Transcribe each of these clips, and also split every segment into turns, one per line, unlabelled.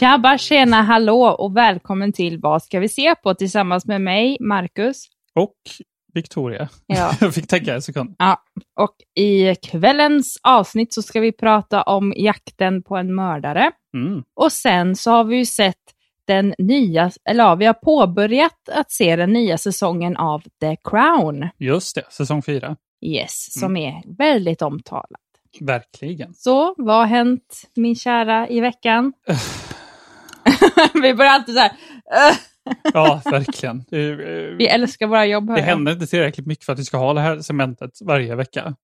Tjaba, tjena, hallå och välkommen till Vad ska vi se på tillsammans med mig, Marcus.
Och Victoria.
Ja.
Jag fick tänka en sekund.
Ja, och i kvällens avsnitt så ska vi prata om jakten på en mördare.
Mm.
Och sen så har vi ju sett den nya, eller ja, vi har påbörjat att se den nya säsongen av The Crown.
Just det, säsong fyra.
Yes, som är väldigt omtalad.
Verkligen.
Så, vad har hänt min kära i veckan? vi börjar alltid så här.
Ja, verkligen. Det,
vi
eh,
älskar våra jobb.
det händer inte tillräckligt mycket för att vi ska ha det här cementet varje vecka.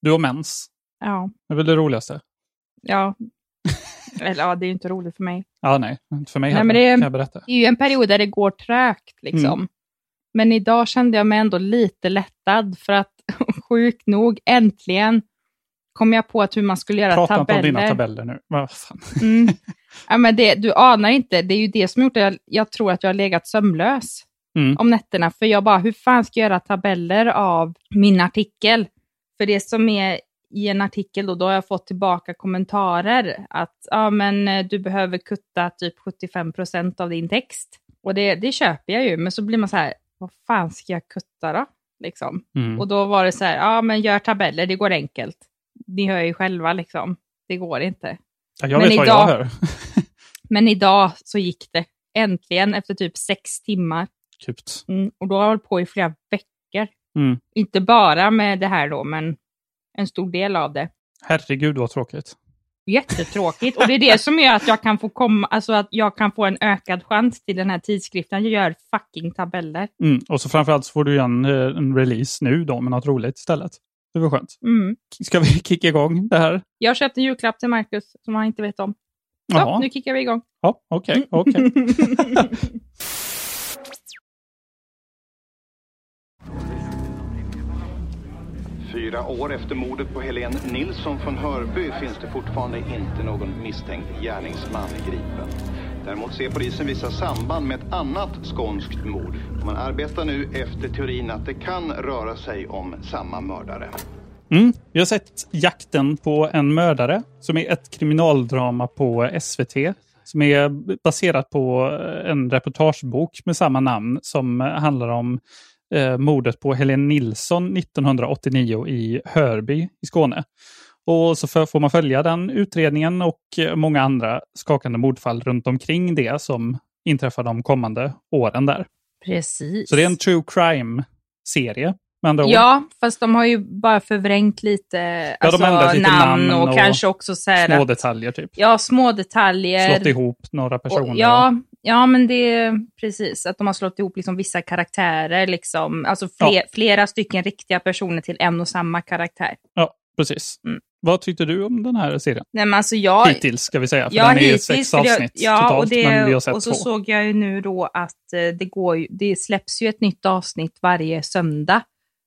Du har mens.
Ja,
Det är väl det roligaste?
ja. Eller ja, det är ju inte roligt för mig.
Ja, nej. Inte för mig
Nej,
heller,
men det är-
kan jag berätta.
Det är ju en period där det går trögt liksom.
Mm.
Men idag kände jag mig ändå lite lättad för att sjukt nog äntligen kom jag på att hur man skulle göra
Prata inte
tabeller.
om dina tabeller nu. Vad fan.
Mm. Ja, men det, du anar inte, det är ju det som gjort att jag, jag tror att jag har legat sömnlös
Mm.
om nätterna. För jag bara, hur fan ska jag göra tabeller av min artikel? För det som är i en artikel då, då har jag fått tillbaka kommentarer att ja, men eh, du behöver kutta typ 75% av din text. Och det, det köper jag ju, men så blir man så här, vad fan ska jag kutta då? Liksom.
Mm.
Och då var det så här, ja men gör tabeller, det går enkelt. Ni hör ju själva liksom, det går inte.
Ja, jag
men
vet vad
idag-
jag hör.
Men idag så gick det. Äntligen efter typ sex timmar.
Kupt.
Mm, och då har jag hållit på i flera veckor.
Mm.
Inte bara med det här då, men en stor del av det.
Herregud vad tråkigt.
Jättetråkigt. Och det är det som gör att jag kan få komma, alltså att jag kan få en ökad chans till den här tidskriften. Jag gör fucking tabeller.
Mm. Och så framförallt så får du igen eh, en release nu då med något roligt istället. Det var skönt.
Mm.
Ska vi kicka igång det här?
Jag köpte en julklapp till Marcus som han inte vet om. Så,
Jaha.
nu kickar vi igång.
Ja, okej, okej.
Fyra år efter mordet på Helene Nilsson från Hörby finns det fortfarande inte någon misstänkt gärningsman gripen. Däremot ser polisen vissa samband med ett annat skånskt mord. Man arbetar nu efter teorin att det kan röra sig om samma mördare.
Mm. Vi har sett Jakten på en mördare, som är ett kriminaldrama på SVT. Som är baserat på eh, en reportagebok med samma namn som handlar om eh, mordet på Helen Nilsson 1989 i Hörby i Skåne. Och så får man följa den utredningen och många andra skakande mordfall runt omkring det som inträffar de kommande åren där.
Precis.
Så det är en true crime-serie. Med andra ord.
Ja, fast de har ju bara förvrängt lite
Ja,
alltså, namn,
namn
och,
och
kanske också så här
Små
att-
detaljer typ.
Ja, små detaljer.
Slått ihop några personer.
Och, ja, ja, men det är precis. Att de har slått ihop liksom vissa karaktärer, liksom, alltså fler,
Ja.
flera stycken riktiga personer till en och samma karaktär.
Ja, precis.
Mm.
Vad tyckte du om den här serien?
Nej, men alltså jag,
Hittills ska vi säga, för
ja,
den är
hittills,
sex avsnitt
ja,
totalt,
och, det,
men vi har sett
och så
två.
såg jag ju nu då att eh, det, går det släpps ju ett nytt avsnitt varje söndag.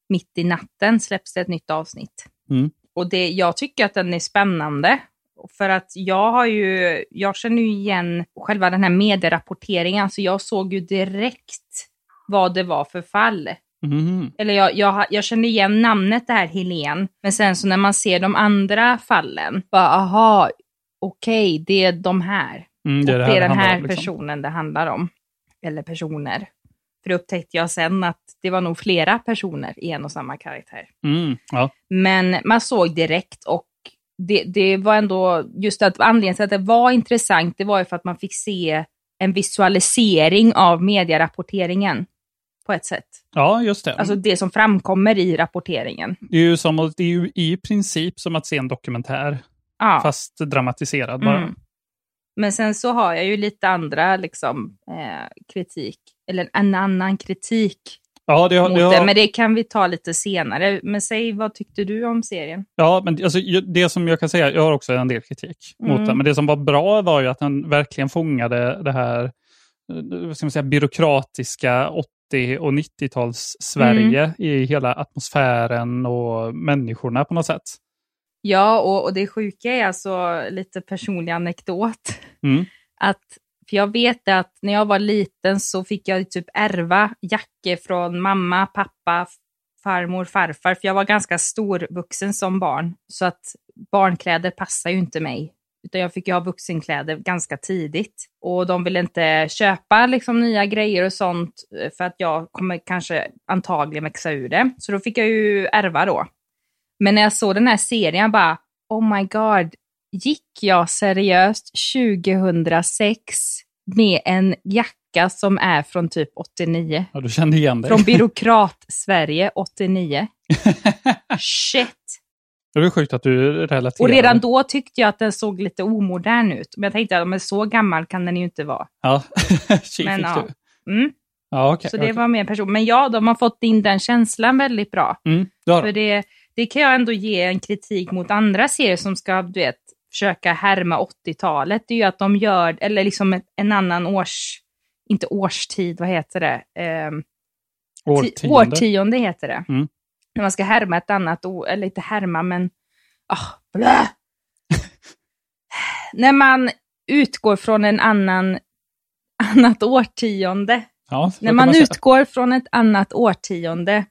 Mitt i natten släpps det ett nytt avsnitt.
Mm.
Och det, jag tycker att den är spännande. För att jag har ju, jag känner ju igen själva den här medierapporteringen, så jag såg ju direkt vad det var för fall.
Mhm.
Eller jag, jag, jag kände igen namnet det här Helen, men sen så när man ser de andra fallen, bara aha, okej, det är de här.
Mm, det är,
det
det här
är
det
den
handlar
här
om, liksom.
personen det handlar om. Eller personer. För det upptäckte jag sen att det var nog flera personer i en och samma karaktär.
Mm, ja.
Men man såg direkt och det, det var ändå, just att anledningen till att det var intressant, det var ju för att man fick se en visualisering av medierapporteringen på ett sätt.
ja, just det.
Alltså det som framkommer i rapporteringen.
det, är ju som, det är ju i princip som att se en dokumentär,
Ja,
fast dramatiserad bara.
Mm. Men sen så har jag ju lite andra liksom, eh, kritik, eller en annan kritik
Ja, det, har-
mot
det, har-
men det kan vi ta lite senare. Men säg, vad tyckte du om serien?
Ja, men alltså, det som jag kan säga, jag har också en del kritik mot
Mm.
den, men det som var bra var ju att den verkligen fångade det här eh, vad ska man säga, byråkratiska 80 och 90-tals Sverige
Mm.
i hela atmosfären och människorna på något sätt.
Ja, och, och det sjuka är alltså lite personlig anekdot.
Mm.
Att, för jag vet att när jag var liten så fick jag typ ärva jackor från mamma, pappa, farmor, farfar. För jag var ganska stor vuxen som barn. Så att barnkläder passar ju inte mig. Utan jag fick ju ha vuxenkläder ganska tidigt. Och de ville inte köpa liksom nya grejer och sånt eh, för att jag kommer kanske antagligen växa ur det. Så då fick jag ju ärva då. Men när jag såg den här serien, jag bara, oh my god, gick jag seriöst 2006 med en jacka som är från typ 89?
Ja, du kände igen dig.
Från byråkrat-Sverige 89. Shit!
Det är sjukt att du relaterar.
Och redan då tyckte jag att den såg lite omodern ut. Men jag tänkte att men så gammal kan den ju inte vara.
Ja, Tji
Men ja. Mm,
Ja, okej.
så det
okej.
var mer person. Men ja, de har fått in den känslan väldigt bra.
Mm, det
För
de.
det, det kan jag ändå ge en kritik mot andra serier som ska, du vet, försöka härma 80-talet. Det är ju att de gör, eller liksom en annan års, inte årstid, vad heter det? Ti-
Årtionde.
årtionde heter det.
Mm.
När man ska härma ett annat ord, eller inte härma, men... Blä. När man utgår från en annan, annat årtionde.
Ja,
När man
säga.
utgår från ett annat årtionde,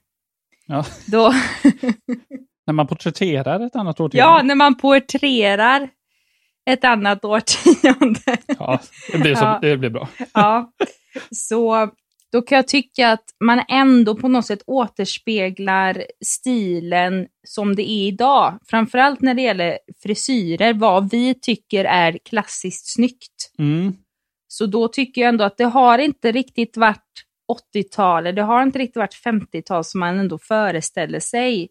Ja.
då...
När man porträtterar ett annat årtionde.
Ja, när man porträtterar ett annat årtionde.
Ja, det blir, så,
Ja.
det blir bra.
ja. Så då kan jag tycka att man ändå på något sätt återspeglar stilen som det är idag. Framförallt när det gäller frisyrer, vad vi tycker är klassiskt snyggt.
Mm.
Så då tycker jag ändå att det har inte riktigt varit 80-talet, det har inte riktigt varit 50-tal som man ändå föreställer sig.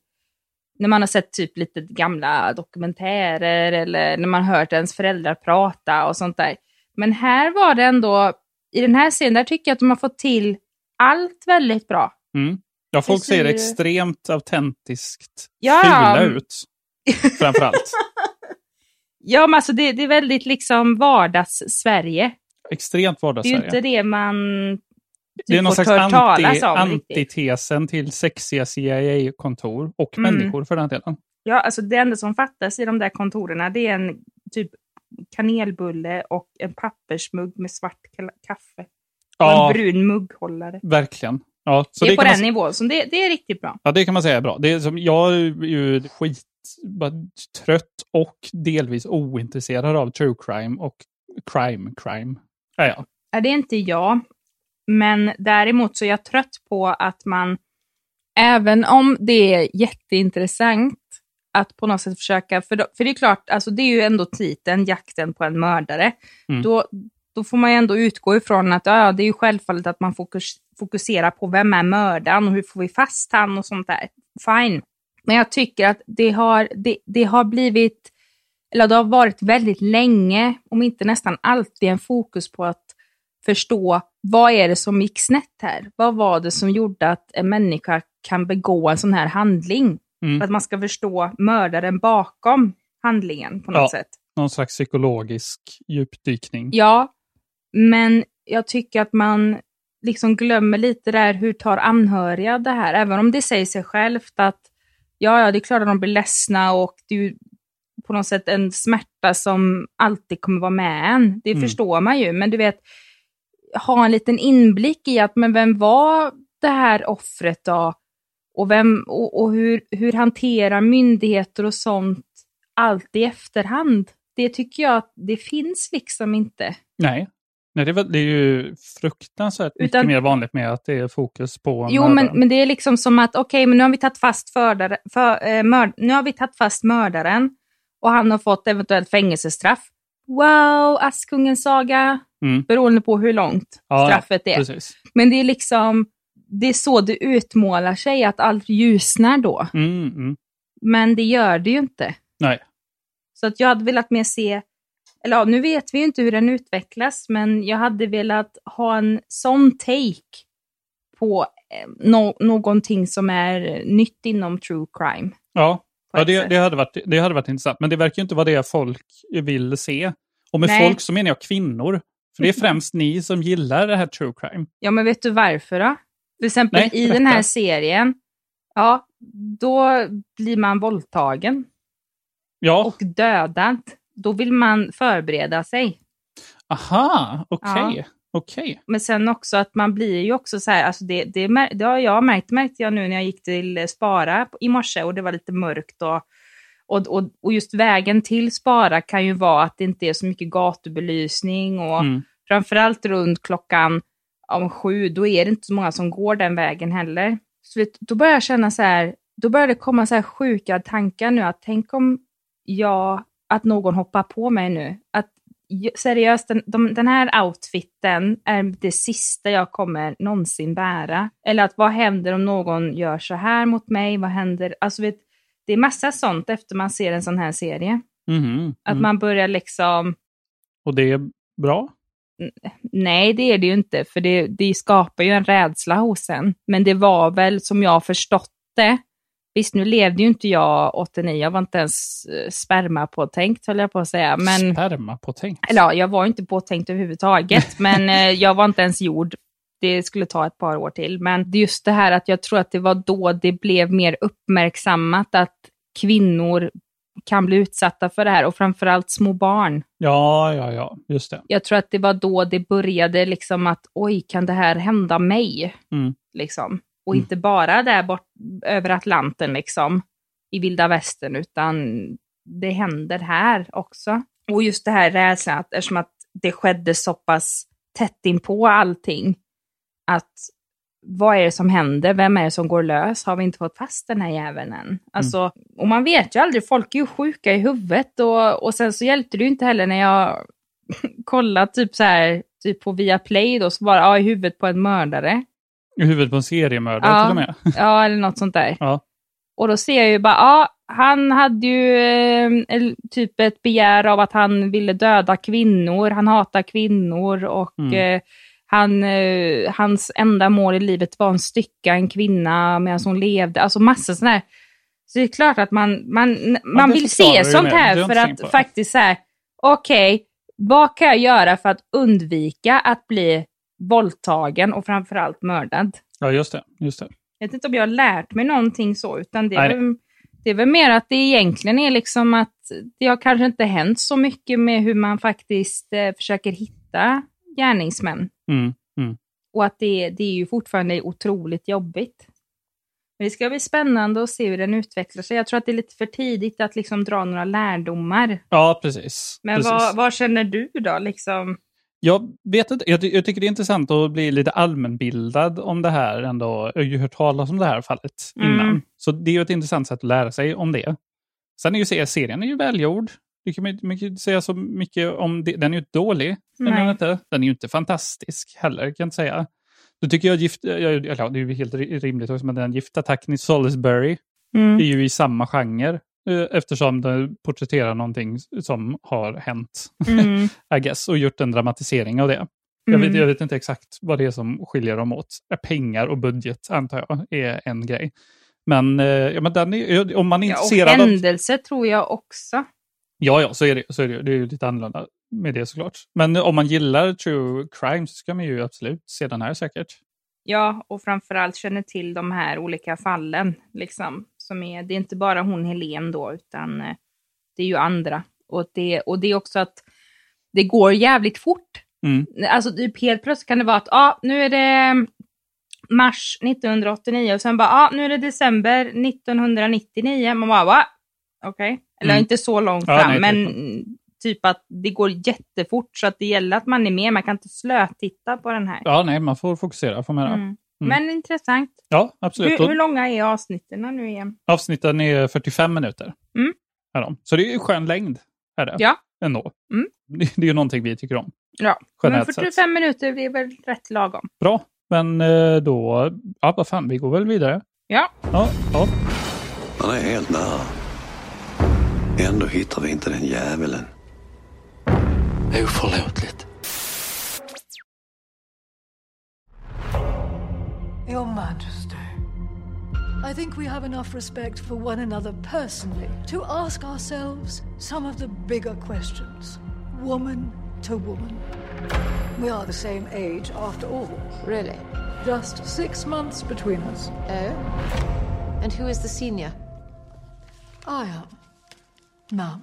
När man har sett typ lite gamla dokumentärer eller när man hört ens föräldrar prata och sånt där. Men här var det ändå, i den här serien, där tycker jag att de har fått till allt väldigt bra.
Mm. Ja, folk ser extremt autentiskt
Ja.
fula ut. Framförallt.
Ja, men alltså det, det är väldigt liksom vardags-Sverige.
Extremt
Det är ju
vardagssverige.
inte det man typ
Det är någon
fått
slags anti,
riktigt.
antitesen till sexiga CIA-kontor och
Mm.
människor för den delen.
Ja, alltså det enda som fattas i de där kontorerna det är en typ kanelbulle och en pappersmugg med svart ka- kaffe. Och
Ja,
en brun mugghållare.
verkligen. Ja, så
det är på
kan
den
man,
nivån, så det, det är riktigt bra.
ja, det kan man säga är bra. Det är som, jag är ju skit trött och delvis ointresserad av true crime och crime crime. Ja, ja.
Ja, det är inte jag. Men däremot så är jag trött på att man, även om det är jätteintressant, att på något sätt försöka, för, då, för det är klart, alltså det är ju ändå titeln, jakten på en mördare.
Mm.
Då, då får man ju ändå utgå ifrån att ja, det är ju självfallet att man fokus, fokuserar på vem är mördaren och hur får vi fast han och sånt där. Fine. Men jag tycker att det har, det, det har blivit, eller det har varit väldigt länge, om inte nästan alltid, en fokus på att förstå vad är det som gick snett här? Vad var det som gjorde att en människa kan begå en sån här handling?
Mm.
Att man ska förstå mördaren bakom handlingen på något
Ja.
sätt.
Någon slags psykologisk djupdykning.
Ja, men jag tycker att man liksom glömmer lite där hur tar anhöriga det här? Även om det säger sig självt att ja, ja, det är klart att de blir ledsna och det är på något sätt en smärta som alltid kommer vara med en. Det
Mm.
förstår man ju, men du vet, ha en liten inblick i att men vem var det här offret då? Och, vem, och, och hur, hur hanterar myndigheter och sånt allt i efterhand? Det tycker jag att det finns liksom inte.
Nej. Nej, det är, väl, det är ju fruktansvärt
Utan-
mycket mer vanligt med att det är fokus på
Jo, men,
mördaren.
men det är liksom som att okej, men nu har vi tagit fast fördare, för, eh, mörd, nu har vi tagit fast mördaren och han har fått eventuellt fängelsestraff. Wow, Askungens saga,
Mm.
beroende på hur långt
Ja,
straffet är.
Precis.
Men det är liksom, det är så det utmålar sig, att allt ljusnar då.
Mm, mm.
Men det gör det ju inte.
Nej.
Så att jag hade velat mer se eller ja, nu vet vi ju inte hur den utvecklas, men jag hade velat ha en sån take på eh, no någonting som är nytt inom true crime.
Ja, ja det, det, hade varit, det hade varit intressant. Men det verkar ju inte vara det folk vill se. Och med
Nej.
folk så menar jag kvinnor. För det är främst ni som gillar det här true crime.
Ja, men vet du varför då? Till exempel
Nej,
i den här serien, ja, då blir man våldtagen
Ja,
och dödad. Då vill man förbereda sig.
aha, okej. Okej.
Men sen också att man blir ju också så här, alltså det, det, det har jag märkt, märkte jag nu när jag gick till Spara i morse och det var lite mörkt och, och, och, och just vägen till Spara kan ju vara att det inte är så mycket gatubelysning och
Mm.
framförallt runt klockan om sju, då är det inte så många som går den vägen heller. Så vet, då börjar jag känna så här, då börjar det komma så här sjuka tankar nu att tänk om jag, att någon hoppar på mig nu. Att seriöst, den, de, den här outfiten är det sista jag kommer någonsin bära. Eller att vad händer om någon gör så här mot mig? Vad händer? Alltså vet, det är massa sånt efter man ser en sån här serie.
Mhm,
Att
mm.
man börjar liksom,
Och det är bra?
Nej det är det ju inte, för det, det skapar ju en rädsla hos en. Men det var väl som jag förstått det, Visst, nu levde ju inte jag 89, jag var inte ens eh, sperma påtänkt höll jag på att säga. Men,
Sperma på tänk.
eller ja, jag var inte påtänkt överhuvudtaget, men eh, jag var inte ens gjord. Det skulle ta ett par år till. Men just det här att jag tror att det var då det blev mer uppmärksammat att kvinnor kan bli utsatta för det här och framförallt små barn.
Ja, ja, ja, just det.
Jag tror att det var då det började liksom att oj, kan det här hända mig?
Mm.
Liksom. Och
Mm.
inte bara där bort över Atlanten liksom, i vilda västern, utan det händer här också. Och just det här rädslan, att, eftersom att det skedde så pass tätt in på allting, att vad är det som händer? Vem är det som går lös? Har vi inte fått fast den här jäveln än? Alltså, och man vet ju aldrig, folk är ju sjuka i huvudet och, och sen så hjälpte det ju inte heller när jag kollade typ så här, typ på Viaplay då, så det ja, i huvudet på en mördare.
I huvudet på en seriemördare
Ja.
till och med.
Ja, eller något sånt där.
Ja.
Och då ser jag ju bara, ja, han hade ju eh, typ ett begär av att han ville döda kvinnor, han hatar kvinnor och
Mm.
eh, han, eh, hans enda mål i livet var att stycka en kvinna medan hon levde. Alltså massa sådana här. Så det är klart att man, man, man
det
vill se sånt här för att faktiskt så här, okej, vad kan jag göra för att undvika att bli våldtagen och framförallt mördad?
Ja, just det. Just det.
Jag vet inte om jag har lärt mig någonting så, utan det är,
Nej.
väl, det är väl mer att det egentligen är liksom att det har kanske inte hänt så mycket med hur man faktiskt eh, försöker hitta gärningsmän.
Mm. Mm.
Och att det, det är ju fortfarande otroligt jobbigt. Men det ska bli spännande att se hur den utvecklar sig. Jag tror att det är lite för tidigt att liksom dra några lärdomar.
Ja, precis.
Men
precis.
vad, vad känner du då? Liksom?
Jag vet inte, jag, jag tycker det är intressant att bli lite allmänbildad om det här ändå. Jag har ju hört talas om det här fallet
Mm.
innan. Så det är ju ett intressant sätt att lära sig om det. Sen är ju se- serien är ju välgjord. Det kan man kan inte säga så mycket om det. Den är ju dålig. Den är, inte. den är ju inte fantastisk heller, kan jag inte säga. Då tycker jag gift, ja, det är ju helt ri- rimligt också, men den giftattacken i Salisbury är ju i samma genre. eh, Eftersom den porträtterar någonting som har hänt.
Mm.
I guess, och gjort en dramatisering av det. Jag, vet,
Mm.
jag vet inte exakt vad det är som skiljer dem åt. Pengar och budget, antar jag, är en grej. Men, eh, ja, men den är, om man är
Ja, och
intresserad av...
händelser tror jag också.
Ja, ja, så är det. Så är det, det är ju lite annorlunda med det såklart. Men om man gillar true crime så ska man ju absolut se den här säkert.
Ja, och framförallt känner till de här olika fallen. Liksom, som är, det är inte bara hon Helen då, utan eh, det är ju andra. Och det, och det är också att det går jävligt fort.
Mm.
Alltså typ helt plötsligt kan det vara att ah, nu är det mars 1989 och sen bara ah, nu är det december 1999. Man bara va? Okej. Eller
Mm.
inte så långt
Ja,
fram,
nej,
men
typ.
typ att det går jättefort så att det gäller att man är med. Man kan inte slötitta på den här.
Ja, nej, man får fokusera får man göra.
Mm. Men intressant.
Ja, absolut.
Hur, hur långa är avsnitten nu igen?
Avsnitten är 45 minuter.
Mm.
Är de. Så det är ju skön längd. Är det.
Ja.
Ändå.
Mm.
Det, det är ju någonting vi tycker om.
Ja, men
Generellt
45
sett.
minuter är väl rätt lagom.
Bra. Men eh, då, ja vad fan, vi går väl vidare.
Ja,
Ja, ja.
Han är helt nära. Ändå hittar vi inte den djävulen. Oförlåtligt.
Your Majesty, I think we have enough respect for one another personally to ask ourselves some of the bigger questions, woman to woman. We are the same age after all.
Really?
Just six months between us.
Oh? And who is the senior?
I am. Ma'am.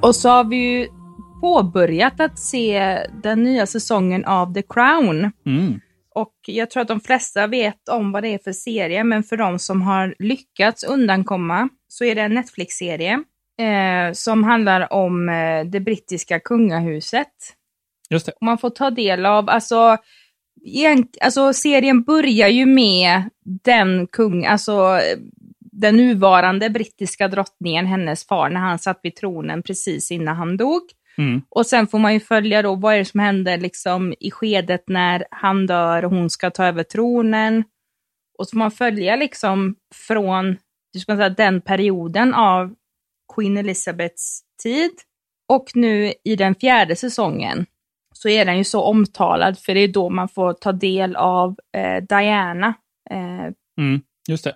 Och så har vi ju påbörjat att se den nya säsongen av The Crown.
Mm.
Och jag tror att de flesta vet om vad det är för serie, men för de som har lyckats undankomma så är det en Netflix-serie eh, som handlar om eh, det brittiska kungahuset.
Just det.
Man får ta del av, alltså, egent, alltså serien börjar ju med den kung, alltså den nuvarande brittiska drottningen, hennes far, när han satt vid tronen precis innan han dog.
Mm.
Och sen får man ju följa då, vad är det som händer liksom i skedet när han dör och hon ska ta över tronen. Och så får man följa liksom från, du ska säga, den perioden av Queen Elizabeths tid. Och nu i den fjärde säsongen så är den ju så omtalad, för det är då man får ta del av eh, Diana. Eh,
Mm. Just det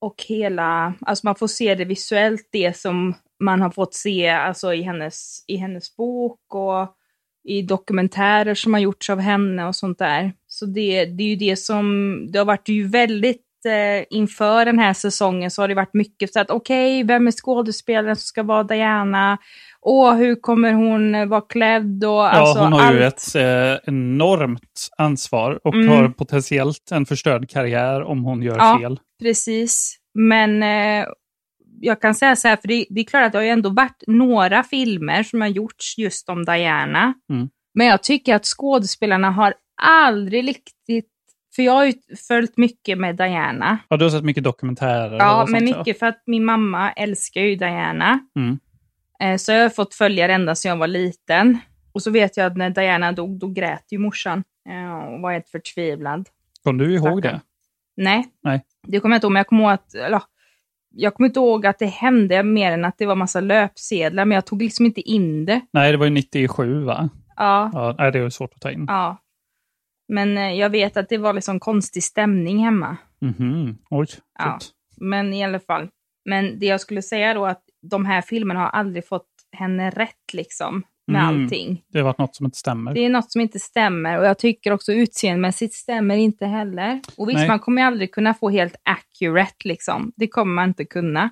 och hela, alltså man får se det visuellt, det som man har fått se alltså i, hennes, i hennes bok och i dokumentärer som har gjorts av henne och sånt där. Så det, det är ju det som, det har varit ju väldigt, eh, inför den här säsongen så har det varit mycket så att okej, vem är skådespelaren som ska vara Diana? Och hur kommer hon vara klädd? Och,
Ja,
alltså,
hon har ju
allt.
ett eh, enormt ansvar och
Mm.
har potentiellt en förstörd karriär om hon gör
Ja.
fel.
Precis, men eh, jag kan säga så här, för det, det är klart att det har ju ändå varit några filmer som har gjorts just om Diana.
Mm.
Men jag tycker att skådespelarna har aldrig riktigt, för jag har ju följt mycket med Diana.
Ja, du har sett mycket dokumentärer?
Ja, men mycket för att min mamma älskar ju Diana.
Mm.
Eh, så jag har fått följa det ända sedan jag var liten. Och så vet jag att när Diana dog, då grät ju morsan. eh, Och var helt förtvivlad.
Kom du ihåg
Stackarn.
det?
Nej,
Nej.
det kommer jag inte ihåg, men jag kommer ihåg att, eller, jag kommer inte ihåg att det hände mer än att det var massa löpsedlar, men jag tog liksom inte in det.
Nej, det var ju 97 va?
Ja,
Ja, nej, det är svårt att ta in.
ja. Men eh, jag vet att det var liksom konstig stämning hemma.
Mhm. Oj,
Ja. Men i alla fall. Men det jag skulle säga då att de här filmerna har aldrig fått henne rätt liksom med
Mm.
allting.
Det har varit något som inte stämmer.
Det är något som inte stämmer och jag tycker också utseendemässigt stämmer inte heller. Och visst,
Nej.
man kommer ju aldrig kunna få helt accurate liksom. Det kommer man inte kunna.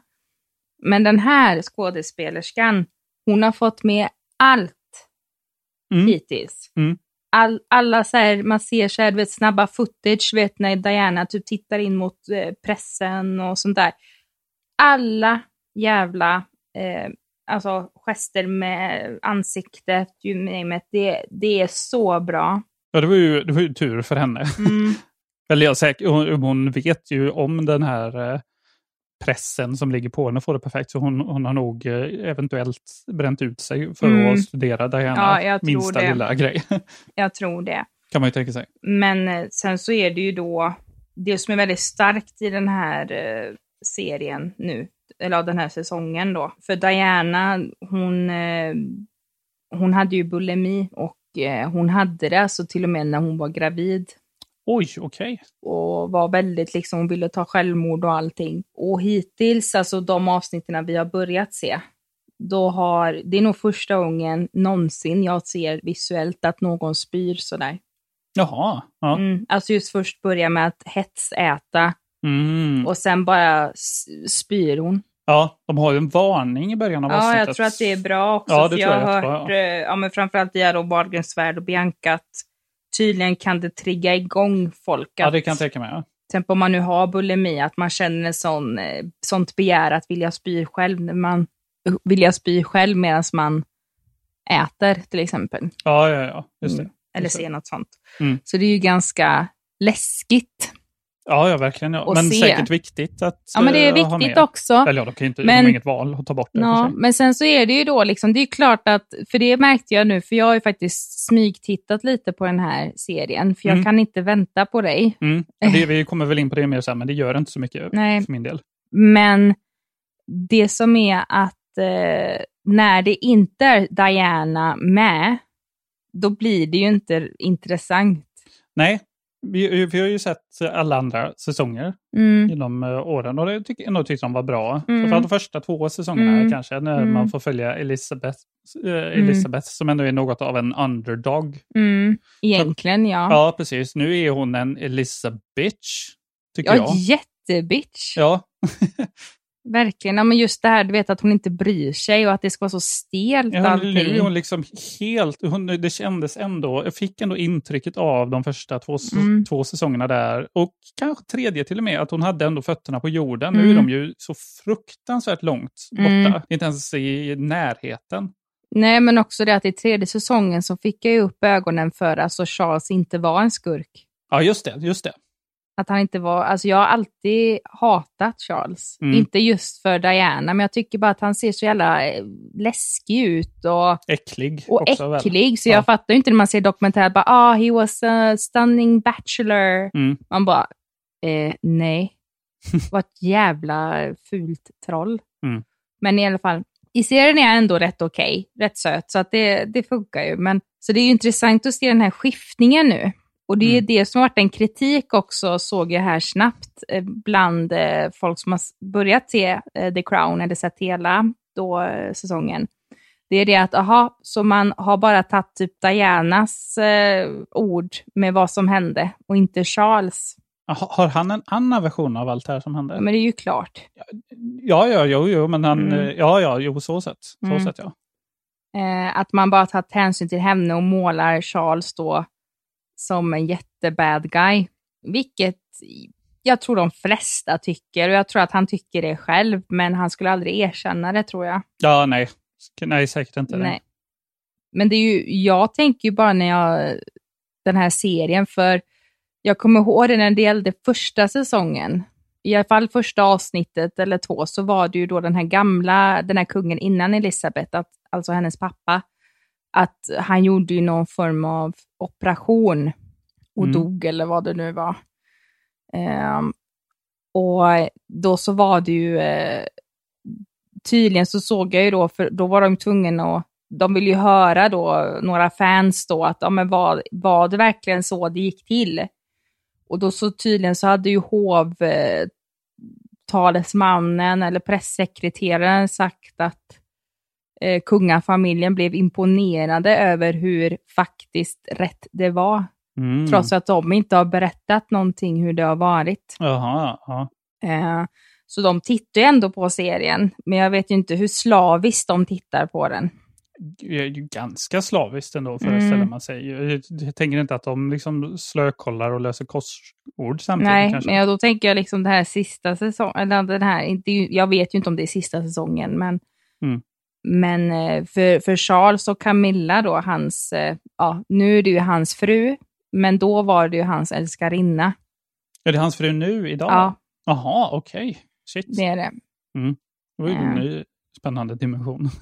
Men den här skådespelerskan, hon har fått med allt
Mm.
hittills.
Mm.
All, alla så här, man ser så här, vet, snabba footage, vet när Diana typ tittar in mot eh, pressen och sånt där. Alla jävla eh, alltså, gester med ansiktet, you name it, det, det är så bra.
Ja, det var, ju, det var ju tur för henne.
Mm.
Eller jag säker, hon, hon vet ju om den här eh, pressen som ligger på henne får det perfekt. Så hon, hon har nog eh, eventuellt bränt ut sig för
Mm.
att studera Diana.
Ja,
minsta
det.
lilla grej.
Jag tror det.
kan man ju tänka sig.
Men eh, sen så är det ju då, det som är väldigt starkt i den här eh, serien nu, eller den här säsongen då. För Diana, hon, eh, hon hade ju bulimi och eh, hon hade det alltså till och med när hon var gravid.
Oj, okej.
Och var väldigt liksom, hon ville ta självmord och allting. Och hittills, alltså de avsnitten vi har börjat se, då har, det är nog första gången någonsin jag ser visuellt att någon spyr sådär.
Jaha. Ja.
Mm, alltså just först börja med att hetsäta
Mm.
och sen bara spyr hon.
ja, de har ju en varning i början av
Ja,
avsnittet.
jag tror att det är bra också.
Ja, det
för
tror
jag
jag
har hört, eh, ja. men framförallt via då Wahlgrens värld och Bianca, att tydligen kan det trigga igång folk.
Ja, det kan jag tänka mig. Ja.
Till exempel om man nu har bulimi, att man känner en sån, eh, sånt begär att vilja spy själv, när man vilja spy själv medan man äter till exempel.
Ja, ja, ja. Just det.
Mm. Eller
Just det.
ser något sånt.
Mm.
Så det är ju ganska läskigt.
Ja, ja, verkligen. Ja. Men
se.
säkert viktigt att
Ja, men det är
eh, ha
viktigt också.
Eller ja, de kan inte,
Men-
de har inget val att ta bort det.
Ja,
sig.
men sen så är det ju då liksom, det är klart att, för det märkte jag nu, för jag har ju faktiskt smygtittat lite på den här serien, för jag
Mm.
kan inte vänta på dig.
Mm. Det, vi kommer väl in på det mer sen, men det gör inte så mycket
Nej.
för min del.
Men det som är att eh, när det inte är Diana med, då blir det ju inte intressant.
Nej, vi, vi har ju sett alla andra säsonger
Mm.
genom eh, åren och jag tycker ändå tyckte de var bra.
Mm.
Framförallt de första två säsongerna
Mm.
kanske, när
Mm.
man får följa Elisabeth, eh, Elisabeth som ändå är något av en underdog.
Mm. Egentligen ja.
Ja, precis. Nu är hon en Elisabeth, tycker
Ja,
jag.
jättebitch.
Ja,
Verkligen. Ja, men just det här, du vet att hon inte bryr sig och att det ska vara så stelt
Ja,
allting.
nu är hon liksom helt, hon, det kändes ändå, jag fick ändå intrycket av de första två,
Mm.
två säsongerna där, och kanske tredje till och med, att hon hade ändå fötterna på jorden. Nu är
Mm.
de ju så fruktansvärt långt borta,
Mm.
inte ens i närheten.
Nej, men också det att i tredje säsongen så fick jag ju upp ögonen för att alltså Charles inte var en skurk.
Ja, just det, just det.
Att han inte var, alltså jag har alltid hatat Charles.
Mm.
Inte just för Diana, men jag tycker bara att han ser så jävla eh, läskig ut och,
Äcklig
och
också. väl?
äcklig. Så
Ja.
jag fattar ju inte när man ser dokumentär, bara ah, he was a stunning bachelor.
Mm.
Man bara, eh, nej. Vad ett jävla fult troll.
Mm.
Men i alla fall, i serien är han ändå rätt okej, rätt söt, så att det, det funkar ju. Men, så det är intressant att se den här skiftningen nu. Och det är
Mm.
det som har varit en kritik också, såg jag här snabbt, eh, bland eh, folk som har börjat se eh, The Crown, eller sett hela då, säsongen. Det är det att, aha, så man har bara tagit typ Dianas eh, ord med vad som hände och inte Charles.
Ha- Har han en annan version av allt det här som hände?
Men det är ju klart.
Ja, ja, jo, jo, men han,
Mm.
ja, ja, jo, så sett. Så
Mm.
sett, ja.
Eh, att man bara tagit hänsyn till henne och målar Charles då som en jättebad guy. Vilket jag tror de flesta tycker och jag tror att han tycker det själv, men han skulle aldrig erkänna det tror jag.
Ja, nej. Nej, säkert inte. det.
Nej. Men det är ju, jag tänker ju bara när jag, den här serien, för jag kommer ihåg det när det gällde första säsongen, i alla fall första avsnittet eller två, så var det ju då den här gamla, den här kungen innan Elisabeth, att, alltså hennes pappa, att han gjorde ju någon form av operation och
Mm.
dog eller vad det nu var. Ehm, och då så var det ju, eh, tydligen så såg jag ju då, för då var de tvungna att, de ville ju höra då, några fans då, att ja, men var, var det verkligen så det gick till? Och då så tydligen så hade ju hov, eh, talesmannen eller pressekreteraren sagt att eh, kungafamiljen blev imponerade över hur faktiskt rätt det var.
Mm.
Trots att de inte har berättat någonting hur det har varit.
Jaha, ja.
Eh, så de tittar ju ändå på serien, men jag vet ju inte hur slaviskt de tittar på den.
Det är ju ganska slaviskt ändå föreställer
Mm.
man sig. Jag, tänker inte att de liksom slökollar och löser korsord samtidigt
Nej,
kanske.
men då tänker jag liksom det här sista säsongen, eller den här, inte, jag vet ju inte om det är sista säsongen, men,
Mm.
Men eh, för, för Charles och Camilla då, hans, eh, ja, nu är det ju hans fru, men då var det ju hans älskarinna.
Är det hans fru nu idag?
Ja,
Jaha, okej. Shit.
det är det.
Det var ju en ny spännande dimension.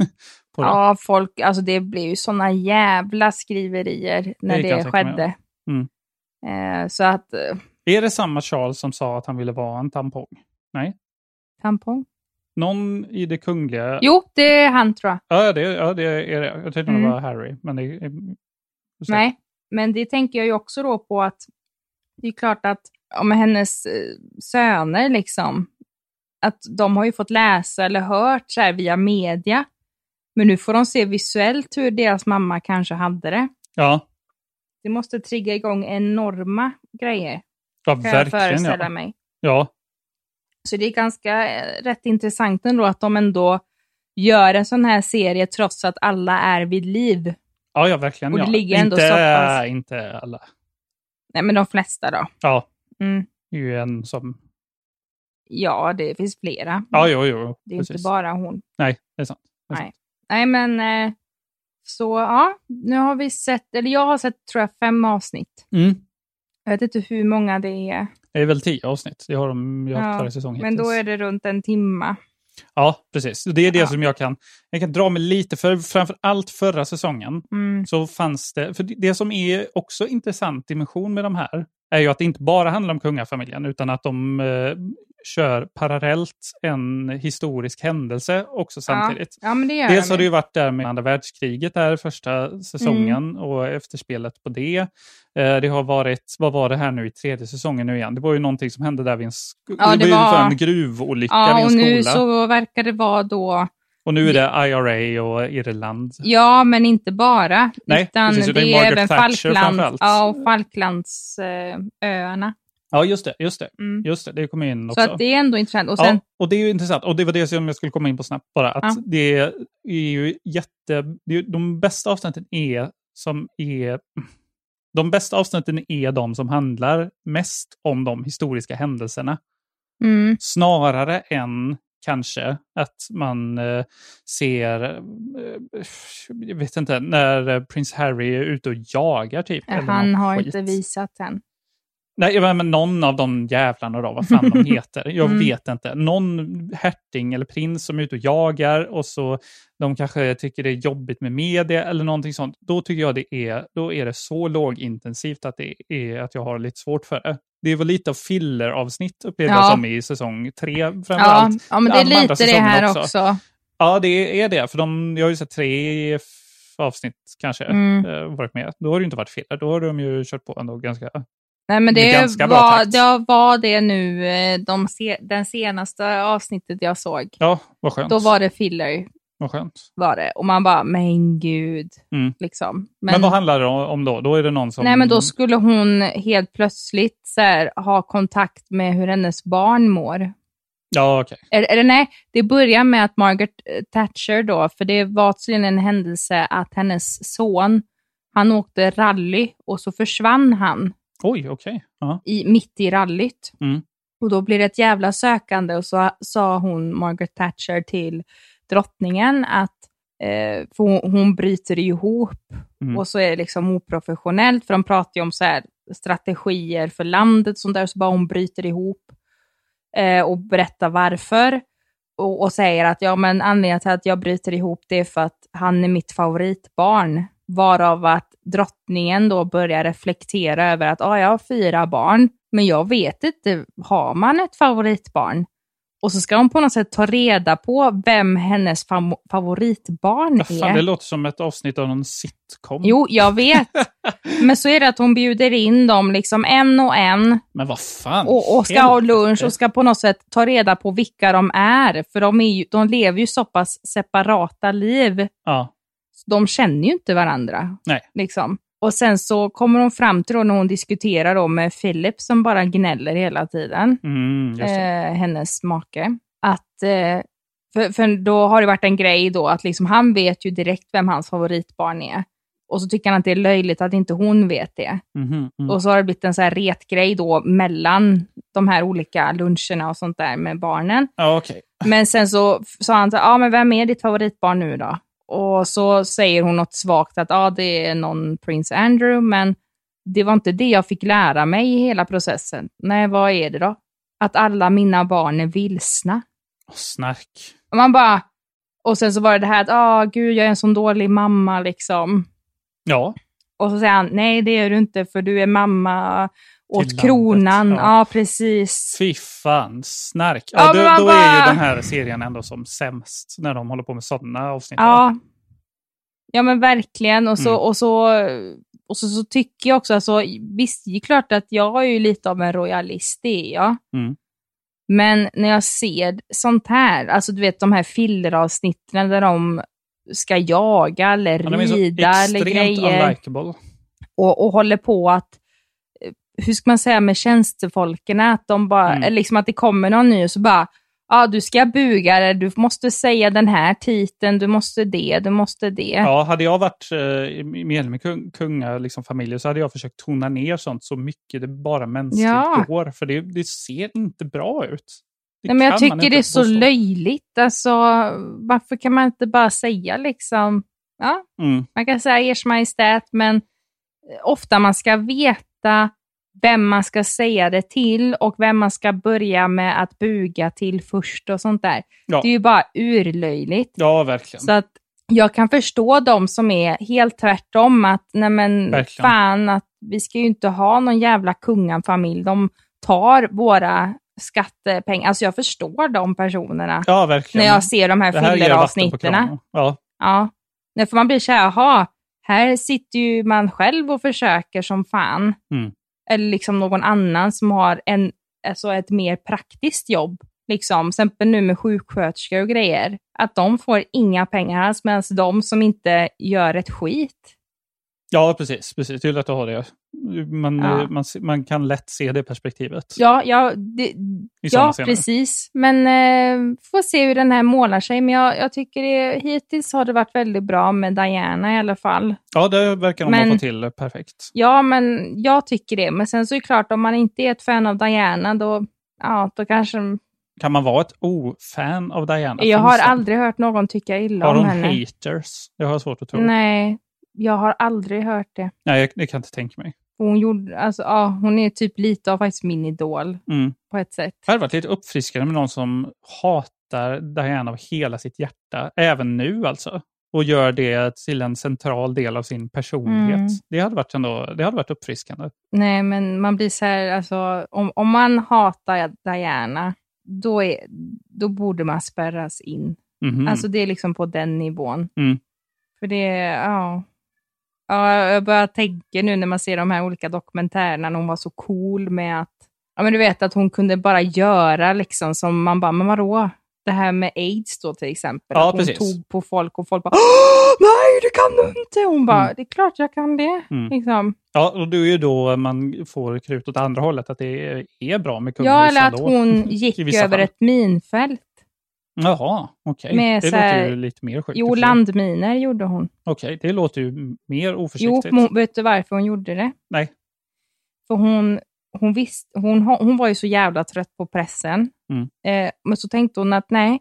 Ja, folk, alltså det blev ju sådana jävla skriverier när
Det
det, skedde.
Mm.
Eh, så att, eh,
Är det samma Charles som sa att han ville vara en tampong? Nej?
tampong?
Någon i det kungliga...
Jo, det är han tror jag.
Ja, det, ja, det är det. Jag tänkte
Mm.
det var Harry. Men det är...
Nej, men det tänker jag ju också då på att det är klart att om hennes eh, söner liksom, att de har ju fått läsa eller hört så här via media, men nu får de se visuellt hur deras mamma kanske hade det.
Ja,
Det måste trigga igång enorma grejer,
ja
kan jag
verkligen.
föreställa
Ja.
mig.
ja.
Så det är ganska eh, rätt intressant ändå att de ändå gör en sån här serie trots att alla är vid liv.
Ja, ja, verkligen.
Och det
ja.
ligger ändå
inte,
så pass-
inte alla.
Nej, men de flesta då.
Ja,
Mm.
det är ju en som...
Ja, det finns flera.
Ja, jo, jo.
det är
precis.
inte bara hon.
Nej, det är sant. Det är
Nej.
sant.
Nej, men eh, så ja, nu har vi sett, eller jag har sett tror jag fem avsnitt.
Mm.
Jag vet inte hur många det är,
Det är väl tio avsnitt. Det har de gjort
Ja,
varje säsong
men då
hittills.
är det runt en timma.
Ja, precis. Det är det
Ja.
som jag kan, jag kan dra mig lite för. Framför allt förra säsongen
Mm.
så fanns det, för det- det som är också intressant dimension med de här är ju att det inte bara handlar om kungafamiljen utan att de eh, kör parallellt en historisk händelse också samtidigt.
Ja, gör
Dels
de
har det
ju.
varit där med andra världskriget där första säsongen och efterspelet på det. Eh, Det har varit, vad var det här nu i tredje säsongen nu igen? Det var ju någonting som hände där vid en,
Ja,
det
det
var
var-
en gruvolycka
Ja,
vid
och
en
nu
skola.
så verkar det vara då,
Och nu är det IRA och Irland.
ja men inte bara,
Nej,
utan
precis, och det är
det är även
Thatcher
Falklands, ja, och Falklandsöarna.
Ja, just det. Just det.
Mm.
Just det, det kom in också.
Så att det är ändå intressant. Och sen,
Ja, och det är ju intressant. Och det var det som jag skulle komma in på snabbt bara. Att
Ja.
det är ju jätte... Det är, de bästa avsnitten är som är... De bästa avsnitten är de som handlar mest om de historiska händelserna.
mm,
Snarare än kanske att man eh, ser, eh, jag vet inte, när eh, prins Harry är ute och jagar typ. eller
han har
skit.
inte visat än.
Nej, jag men någon av de jävlarna då, vad fan de heter. Jag
Mm.
vet inte. Någon hertig eller prins som är ute och jagar och så de kanske tycker det är jobbigt med media eller någonting sånt. Då tycker jag det är, då är det så lågintensivt att det är att jag har lite svårt för det. Det var lite av filler-avsnitt upplevde jag
Ja.
som i säsong tre
Ja,
framförallt.
ja, men det är
de
lite det här
också.
också.
Ja, det är det. För de, jag har ju sett tre avsnitt kanske
Mm.
eh, varit med. Då har det inte varit filler. Då har de ju kört på ändå ganska...
Nej, men det
ganska bra
var,
takt.
det var det nu, eh, de se, den senaste avsnittet jag såg.
Ja, vad skönt.
Då var det filler,
Vad skönt.
var det. Och man bara, men gud.
Mm.
Liksom.
Men, vad handlar det om då? Då är det någon som...
Nej, men då skulle hon helt plötsligt så här, ha kontakt med hur hennes barn mår.
Ja, okej.
Eller, eller nej, det börjar med att Margaret eh, Thatcher då, för det var tydligen en händelse att hennes son, han åkte rally och så försvann han
Oj, okej. Ja.
i, mitt i rallyt.
Mm.
Och då blir det ett jävla sökande och så sa hon, Margaret Thatcher, till drottningen att eh, för hon, hon bryter ihop
Mm.
och så är det liksom oprofessionellt, för de pratar ju om så här strategier för landet, sånt där, så bara hon bryter ihop eh, och berättar varför. Och, och säger att ja, men anledningen till att jag bryter ihop det är för att han är mitt favoritbarn. Varav att drottningen då börjar reflektera över att ah, jag har fyra barn, men jag vet inte, har man ett favoritbarn? Och så ska hon på något sätt ta reda på vem hennes fam- favoritbarn är.
fan, det låter som ett avsnitt av någon sitcom.
Jo, jag vet. Men så är det att hon bjuder in dem liksom en och en
Men vad fan.
och, och ska ha lunch och ska på något sätt ta reda på vilka de är. För de, är ju, de lever ju så pass separata liv.
Ja.
De känner ju inte varandra.
Nej.
Liksom. Och sen så kommer hon fram till då när hon diskuterar då med Philip som bara gnäller hela tiden
Mm,
eh, hennes make. Att, eh, för, för då har det varit en grej då att liksom, han vet ju direkt vem hans favoritbarn är. Och så tycker han att det är löjligt att inte hon vet det.
Mhm, mm.
Och så har det blivit en så här retgrej då mellan de här olika luncherna och sånt där med barnen.
Okej.
Men sen så sa han så här, ja men vem är ditt favoritbarn nu då? Och så säger hon något svagt att ja det är någon Prince Andrew, men det var inte det jag fick lära mig i hela processen. Nej, vad är det då? Att alla mina barn är vilsna.
Snark.
Och man bara, och sen så var det det här att, ja gud jag är en sån dålig mamma liksom.
Ja.
Och så säger han, nej det är du inte för du är mamma åt kronan.
ja.
Ja. precis.
Fy fan, snark.
Ja,
Ja, då, då är ju den här serien ändå som sämst när de håller på med sådana avsnitt.
Ja. Ja men verkligen. Och så,
Mm.
och så, och så, så tycker jag också, alltså, visst det är klart att jag är ju lite av en royalist, det är jag.
Mm.
Men när jag ser sånt här, alltså du vet de här filleravsnitten där de ska jaga eller
Ja,
rida eller grejer
unlikable.
och, och håller på att, hur ska man säga med tjänstefolken, att de bara,
Mm.
liksom att det kommer någon ny och så bara, ja ah, du ska buga eller du måste säga den här titeln, du måste det, du måste det.
Ja, hade jag varit eh, medlem i kung, kungafamiljer liksom, familjer så hade jag försökt tona ner sånt så mycket det bara mänskligt
Ja.
går. För det, det ser inte bra ut. Det
Nej, men jag tycker det är så
påstå.
löjligt, alltså varför kan man inte bara säga liksom, ja,
Mm.
man kan säga Ers Majestät, men ofta man ska veta vem man ska säga det till och vem man ska börja med att buga till först och sånt där.
Ja.
Det är ju bara urlöjligt.
Ja, verkligen.
Så att jag kan förstå de som är helt tvärtom, att nej men
Verkligen.
fan, att vi ska ju inte ha någon jävla kungafamilj. De tar våra skattepengar. Alltså jag förstår de personerna
Ja, verkligen.
när jag ser de här
här
filleravsnitten.
Ja,
Ja, för man blir så här, jaha, här sitter ju man själv och försöker som fan.
Mm.
Eller liksom någon annan som har en, alltså ett mer praktiskt jobb. Liksom, till exempel nu med sjuksköterskor och grejer. Att de får inga pengar alls, medan de som inte gör ett skit.
ja precis, precis. Det är lätt att ha det. Man,
Ja.
man, man kan lätt se det perspektivet.
Ja, ja, det, ja
scener.
precis. Men eh, får se hur den här målar sig. Men jag, jag tycker det, hittills har det varit väldigt bra med Diana i alla fall.
Ja, det verkar de
Men-
ha fått till perfekt.
Ja, men jag tycker det. Men sen så är det klart, om man inte är ett fan av Diana, då, ja, då kanske...
Kan man vara ett ofan av Diana?
Jag har aldrig hört någon tycka illa
Har
om
hon
henne.
haters? Det har jag svårt att tro.
Nej, jag har aldrig hört det.
Nej, jag, det kan jag inte tänka mig.
Hon, gjorde, alltså, ja, hon är typ lite av faktiskt min idol
Mm.
på ett sätt.
Det hade varit lite uppfriskande med någon som hatar Diana av hela sitt hjärta, även nu alltså. Och gör det till en central del av sin personlighet.
Mm.
Det, hade varit ändå, det hade varit uppfriskande.
Nej, men man blir så här, alltså, om, om man hatar Diana, då, är, då borde man spärras in.
Mhm.
Alltså det är liksom på den nivån.
Mm.
För det, ja. Ja. Jag börjar tänka nu när man ser de här olika dokumentärerna, när hon var så cool med att, ja men du vet att hon kunde bara göra liksom som man bara, men vadå? Det här med aids då till exempel.
Ja,
att hon
precis.
tog på folk och folk bara, "Åh, nej det kan du inte! Hon bara,
Mm.
det är klart jag kan det.
Mm.
Liksom.
Ja, och det är ju då man får krut åt andra hållet, att det är, bra med
Ja,
kungahus
eller att hon gick över
fall.
ett minfält.
Jaha, okej.
Med
Det
så
låter
här-
ju lite mer sjukt.
Jo, landminer gjorde hon.
Okej, det låter ju mer
Jo,
oförsiktigt.
hon- vet du varför hon gjorde det?
Nej.
För hon, hon, visst, hon, hon var ju så jävla trött på pressen.
Mm.
Eh, men så tänkte hon att nej,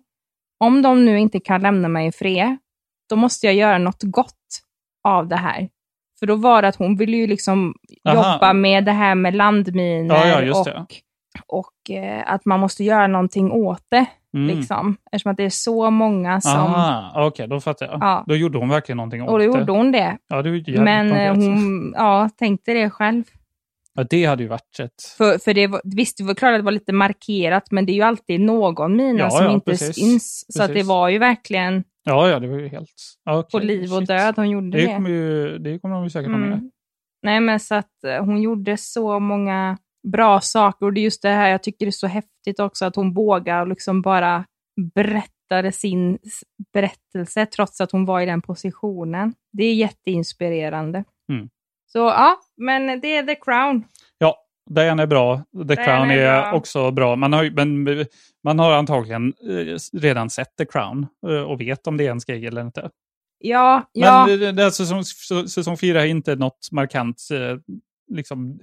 om de nu inte kan lämna mig i fred, då måste jag göra något gott av det här. För då var det att hon ville ju liksom
Aha.
jobba med det här med landminer
Ja, ja,
och,
det.
och eh, att man måste göra någonting åt det.
Mm.
Liksom. Eftersom att det är så många som...
Okej, då fattar jag.
Ja.
Då gjorde hon verkligen någonting åt
och då
det.
gjorde hon det.
Ja, det är
Men eh,
konkret.
hon ja, tänkte det själv.
Ja, det hade ju varit ett...
För, för det var, visst, det var klart att det var lite markerat, men det är ju alltid någon mina
Ja,
som
ja,
inte
precis.
syns. Så det var ju verkligen
Ja, ja, det var ju helt... Okej,
på liv och
shit.
död hon gjorde
Det
det.
kommer, ju, det kommer de ju säkert ha med.
Mm. Nej, men så att eh, hon gjorde så många bra saker. Och det är just det här, jag tycker det är så häftigt också, att hon vågar liksom bara berättade sin berättelse, trots att hon var i den positionen. Det är jätteinspirerande.
Mm.
Så ja, men det är The Crown.
Ja, Diana är bra. The
Diana
Crown
är
är,
bra.
också bra. Man har, men, man har antagligen eh, redan sett The Crown eh, och vet om det är en skräck eller inte.
Ja, ja.
Men det, det, är säsong, säsong fyra är inte något markant eh, liksom,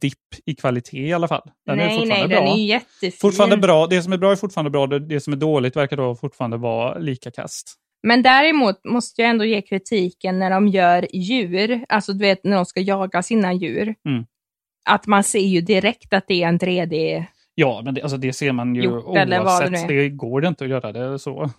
dipp i kvalitet i alla fall. Den är
nej,
fortfarande
nej,
bra.
den är jättefin.
Fortfarande bra. Det som är bra är fortfarande bra. Det, det som är dåligt verkar då fortfarande vara lika kast.
Men däremot måste jag ändå ge kritiken när de gör djur, alltså du vet när de ska jaga sina djur.
Mm.
Att man ser ju direkt att det är en 3D.
Ja, men det, alltså, det ser man ju
Gjort, det
oavsett.
nu
Det, går det inte att göra det så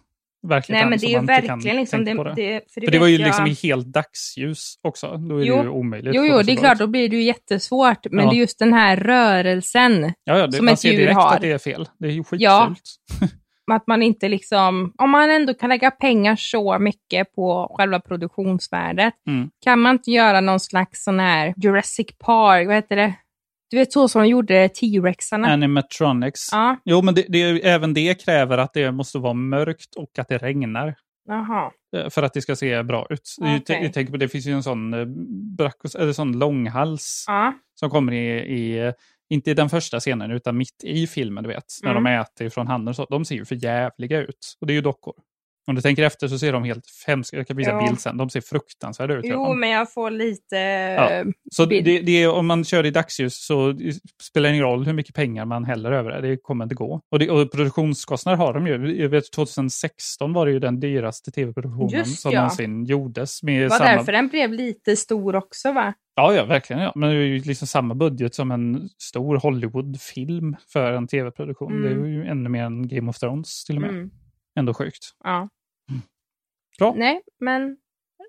verkligt
Nej, men det är ju
man
verkligen liksom, det,
det.
det, för det,
För det var ju
jag.
liksom i helt dagsljus också. Då är
Jo.
det ju omöjligt.
Jo, jo, det är klart, då blir det ju jättesvårt. Men
Ja.
det är just den här rörelsen,
Ja, ja det,
som
man
ett
ser
djur
direkt
har.
att det är fel. Det är ju skitfult.
Ja. att man inte liksom, om man ändå kan lägga pengar så mycket på själva produktionsvärdet,
Mm.
kan man inte göra någon slags sån här Jurassic Park, vad heter det? Du vet så som de gjorde T-Rexarna.
Animatronics.
Ja,
Jo, men det, det, även det kräver att det måste vara mörkt och att det regnar.
jaha.
eh, För att det ska se bra ut.
Okej.
Jag på, det finns ju en sån, eh, brackos, eller sån långhals
Ja.
som kommer i, i, inte i den första scenen, utan mitt i filmen, du vet. När
Mm.
de äter från handen så. De ser ju för jävliga ut. Och det är ju dockor. Om du tänker efter så ser de helt hemska Jag kan visa
Ja.
bild sen. De ser fruktansvärda ut.
Jo, men jag får lite...
Ja. Så det, det är, om man kör i dagsljus så spelar det ingen roll hur mycket pengar man häller över det. Det kommer inte gå. Och, det, och produktionskostnader har de ju. Jag vet 2016 var det ju den dyraste tv-produktionen som
ja.
någonsin gjordes. Med
Det var
samma...
därför den blev lite stor också, va?
Ja, ja, verkligen. Ja. Men det är ju liksom samma budget som en stor Hollywood-film för en tv-produktion.
Mm.
Det är ju ännu mer än Game of Thrones till och med.
Mm.
Ändå sjukt.
Ja.
Bra.
Nej, men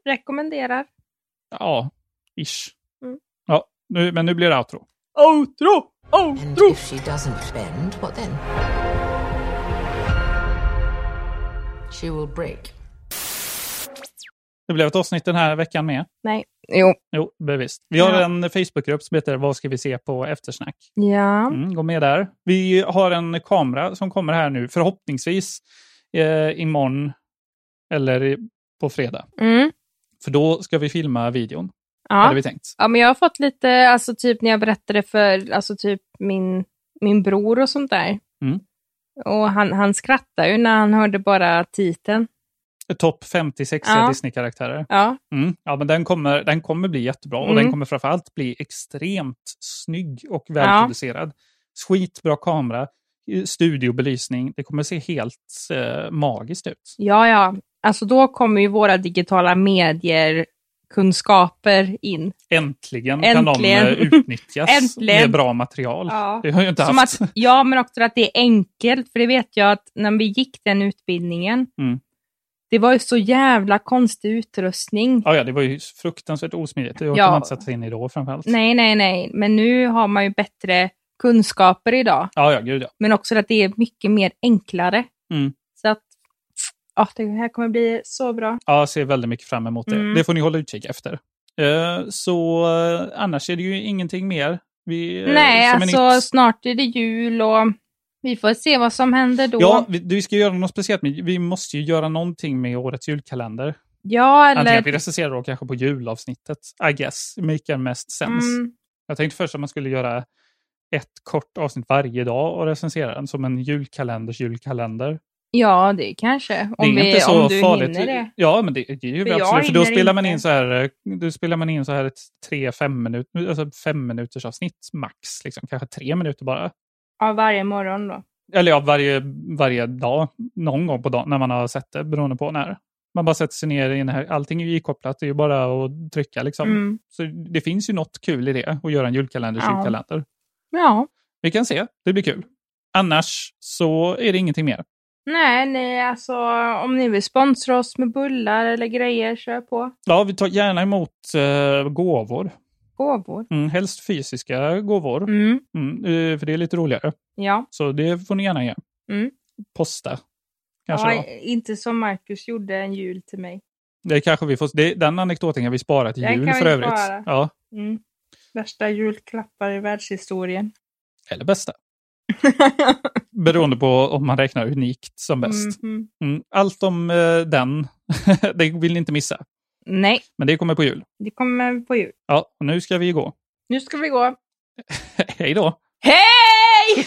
rekommenderar.
Ja, ish.
Mm.
Ja, nu, men nu blir det outro.
Outro! Oh,
And if she doesn't bend, what then? She will break.
Det blev ett avsnitt den här veckan med.
Nej. Jo.
Jo, det blev visst. Vi har
Ja.
en Facebookgrupp som heter Vad ska vi se på eftersnack?
Ja.
Mm, gå med där. Vi har en kamera som kommer här nu, förhoppningsvis eh, imorgon eller på fredag.
Mm.
För då ska vi filma videon, hade
Ja.
vi tänkt.
ja, men jag har fått lite, alltså typ när jag berättade för alltså typ min, min bror och sånt där.
Mm.
Och han, han skrattade ju när han hörde bara titeln.
Topp 50 sexiga
Ja.
Disney-karaktärer.
Ja.
Mm. Ja, men den kommer, den kommer bli jättebra och
Mm.
den kommer framförallt bli extremt snygg och välproducerad. Skitbra kamera, studiobelysning. Det kommer se helt eh, magiskt ut.
Ja, ja. Alltså då kommer ju våra digitala medier kunskaper in.
Äntligen, kan de
Äntligen.
eh, utnyttjas
Äntligen.
med bra material.
Ja.
Det har jag inte
Som
haft.
att, ja, men också att det är enkelt, för det vet jag att när vi gick den utbildningen,
Mm.
det var ju så jävla konstig utrustning.
Ja, ja, det var ju fruktansvärt osmidigt. Det
Ja.
man inte satt sig in i då framförallt.
Nej, nej, nej, men nu har man ju bättre kunskaper idag.
Ja, ja, gud ja.
Men också att det är mycket mer enklare.
Mm.
Så att, ja, det här kommer bli så bra.
Ja, jag ser väldigt mycket fram emot det.
Mm.
Det får ni hålla utkik efter. Eh, så eh, annars är det ju ingenting mer. Vi, eh,
nej, alltså
nytt.
snart är det jul och vi får se vad som händer då.
Ja, vi, vi ska göra något speciellt. Vi måste ju göra någonting med årets julkalender.
ja
Antingen
eller...
att vi recenserar då kanske på julavsnittet. I guess. Maker mest sense.
Mm,
Jag tänkte först att man skulle göra ett kort avsnitt varje dag och recensera den som en julkalenders julkalender.
ja, det kanske.
Det
Om,
är
vi,
inte så
om du
farligt.
hinner det.
Ja, men det, det gör vi
För
absolut. För då spelar man in så här, då spelar man in så här ett tre, fem minuter, alltså fem minuters avsnitt max. Liksom. Kanske tre minuter bara.
Ja, varje morgon då.
Eller ja, varje, varje dag. Någon gång på dagen när man har sett det, beroende på när. Man bara sätter sig ner i den här, allting är ju ikopplat, det är ju bara att trycka liksom.
Mm.
Så det finns ju något kul i det, att göra en julkalender,
Ja.
julkalender.
Ja.
Vi kan se, det blir kul. Annars så är det ingenting mer.
Nej, nej, alltså om ni vill sponsra oss med bullar eller grejer, kör på.
Ja, vi tar gärna emot eh, gåvor.
Gåvor.
Mm, helst fysiska gåvor.
Mm.
Mm, eh, för det är lite roligare.
Ja.
Så det får ni gärna göra.
Mm.
Posta. Kanske
ja.
då.
Inte som Marcus gjorde en jul till mig.
Det kanske vi får, det, den anekdoten kan vi spara till
Den
jul för övrigt.
spara.
Ja,
Mm. Värsta julklappar i världshistorien.
eller bästa. Beroende på om man räknar unikt som bäst.
Mhm.
Mm, allt om eh, den, det vill ni inte missa.
Nej,
Men det kommer på jul.
det kommer på jul.
Ja, och nu ska vi gå.
Nu ska vi gå.
Hej då!
Hej!